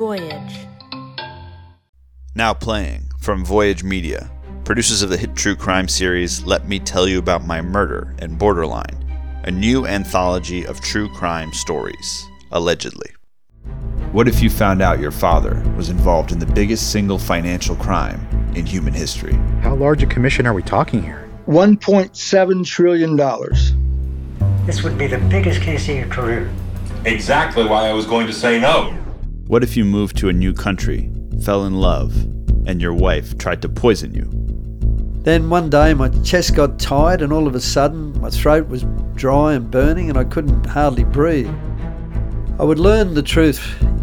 Voyage. Now playing from Voyage Media, producers of the hit true crime series Let Me Tell You About My Murder and Borderline, a new anthology of true crime stories, allegedly. What if you found out your father was involved in the biggest single financial crime in human history? How large a commission are we talking here? $1.7 trillion. This would be the biggest case of your career. Exactly why I was going to say no. What if you moved to a new country, fell in love, and your wife tried to poison you? Then one day my chest got tight, and all of a sudden my throat was dry and burning, and I couldn't hardly breathe. I would learn the truth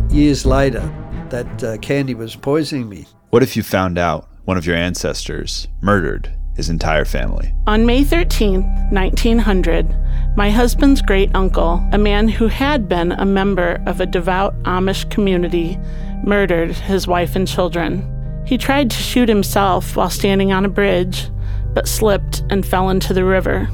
years later that uh, Candy was poisoning me. What if you found out one of your ancestors murdered his entire family? On May 13, 1900, my husband's great uncle, a man who had been a member of a devout Amish community, murdered his wife and children. He tried to shoot himself while standing on a bridge, but slipped and fell into the river.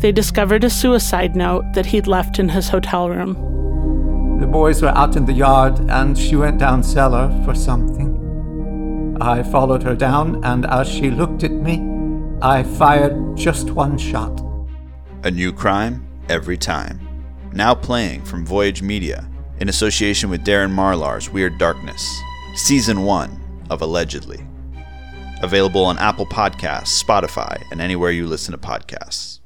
They discovered a suicide note that he'd left in his hotel room. The boys were out in the yard, and she went down cellar for something. I followed her down, and as she looked at me, I fired just one shot. A new crime every time. Now playing from Voyage Media in association with Darren Marlar's Weird Darkness, Season 1 of Allegedly. Available on Apple Podcasts, Spotify, and anywhere you listen to podcasts.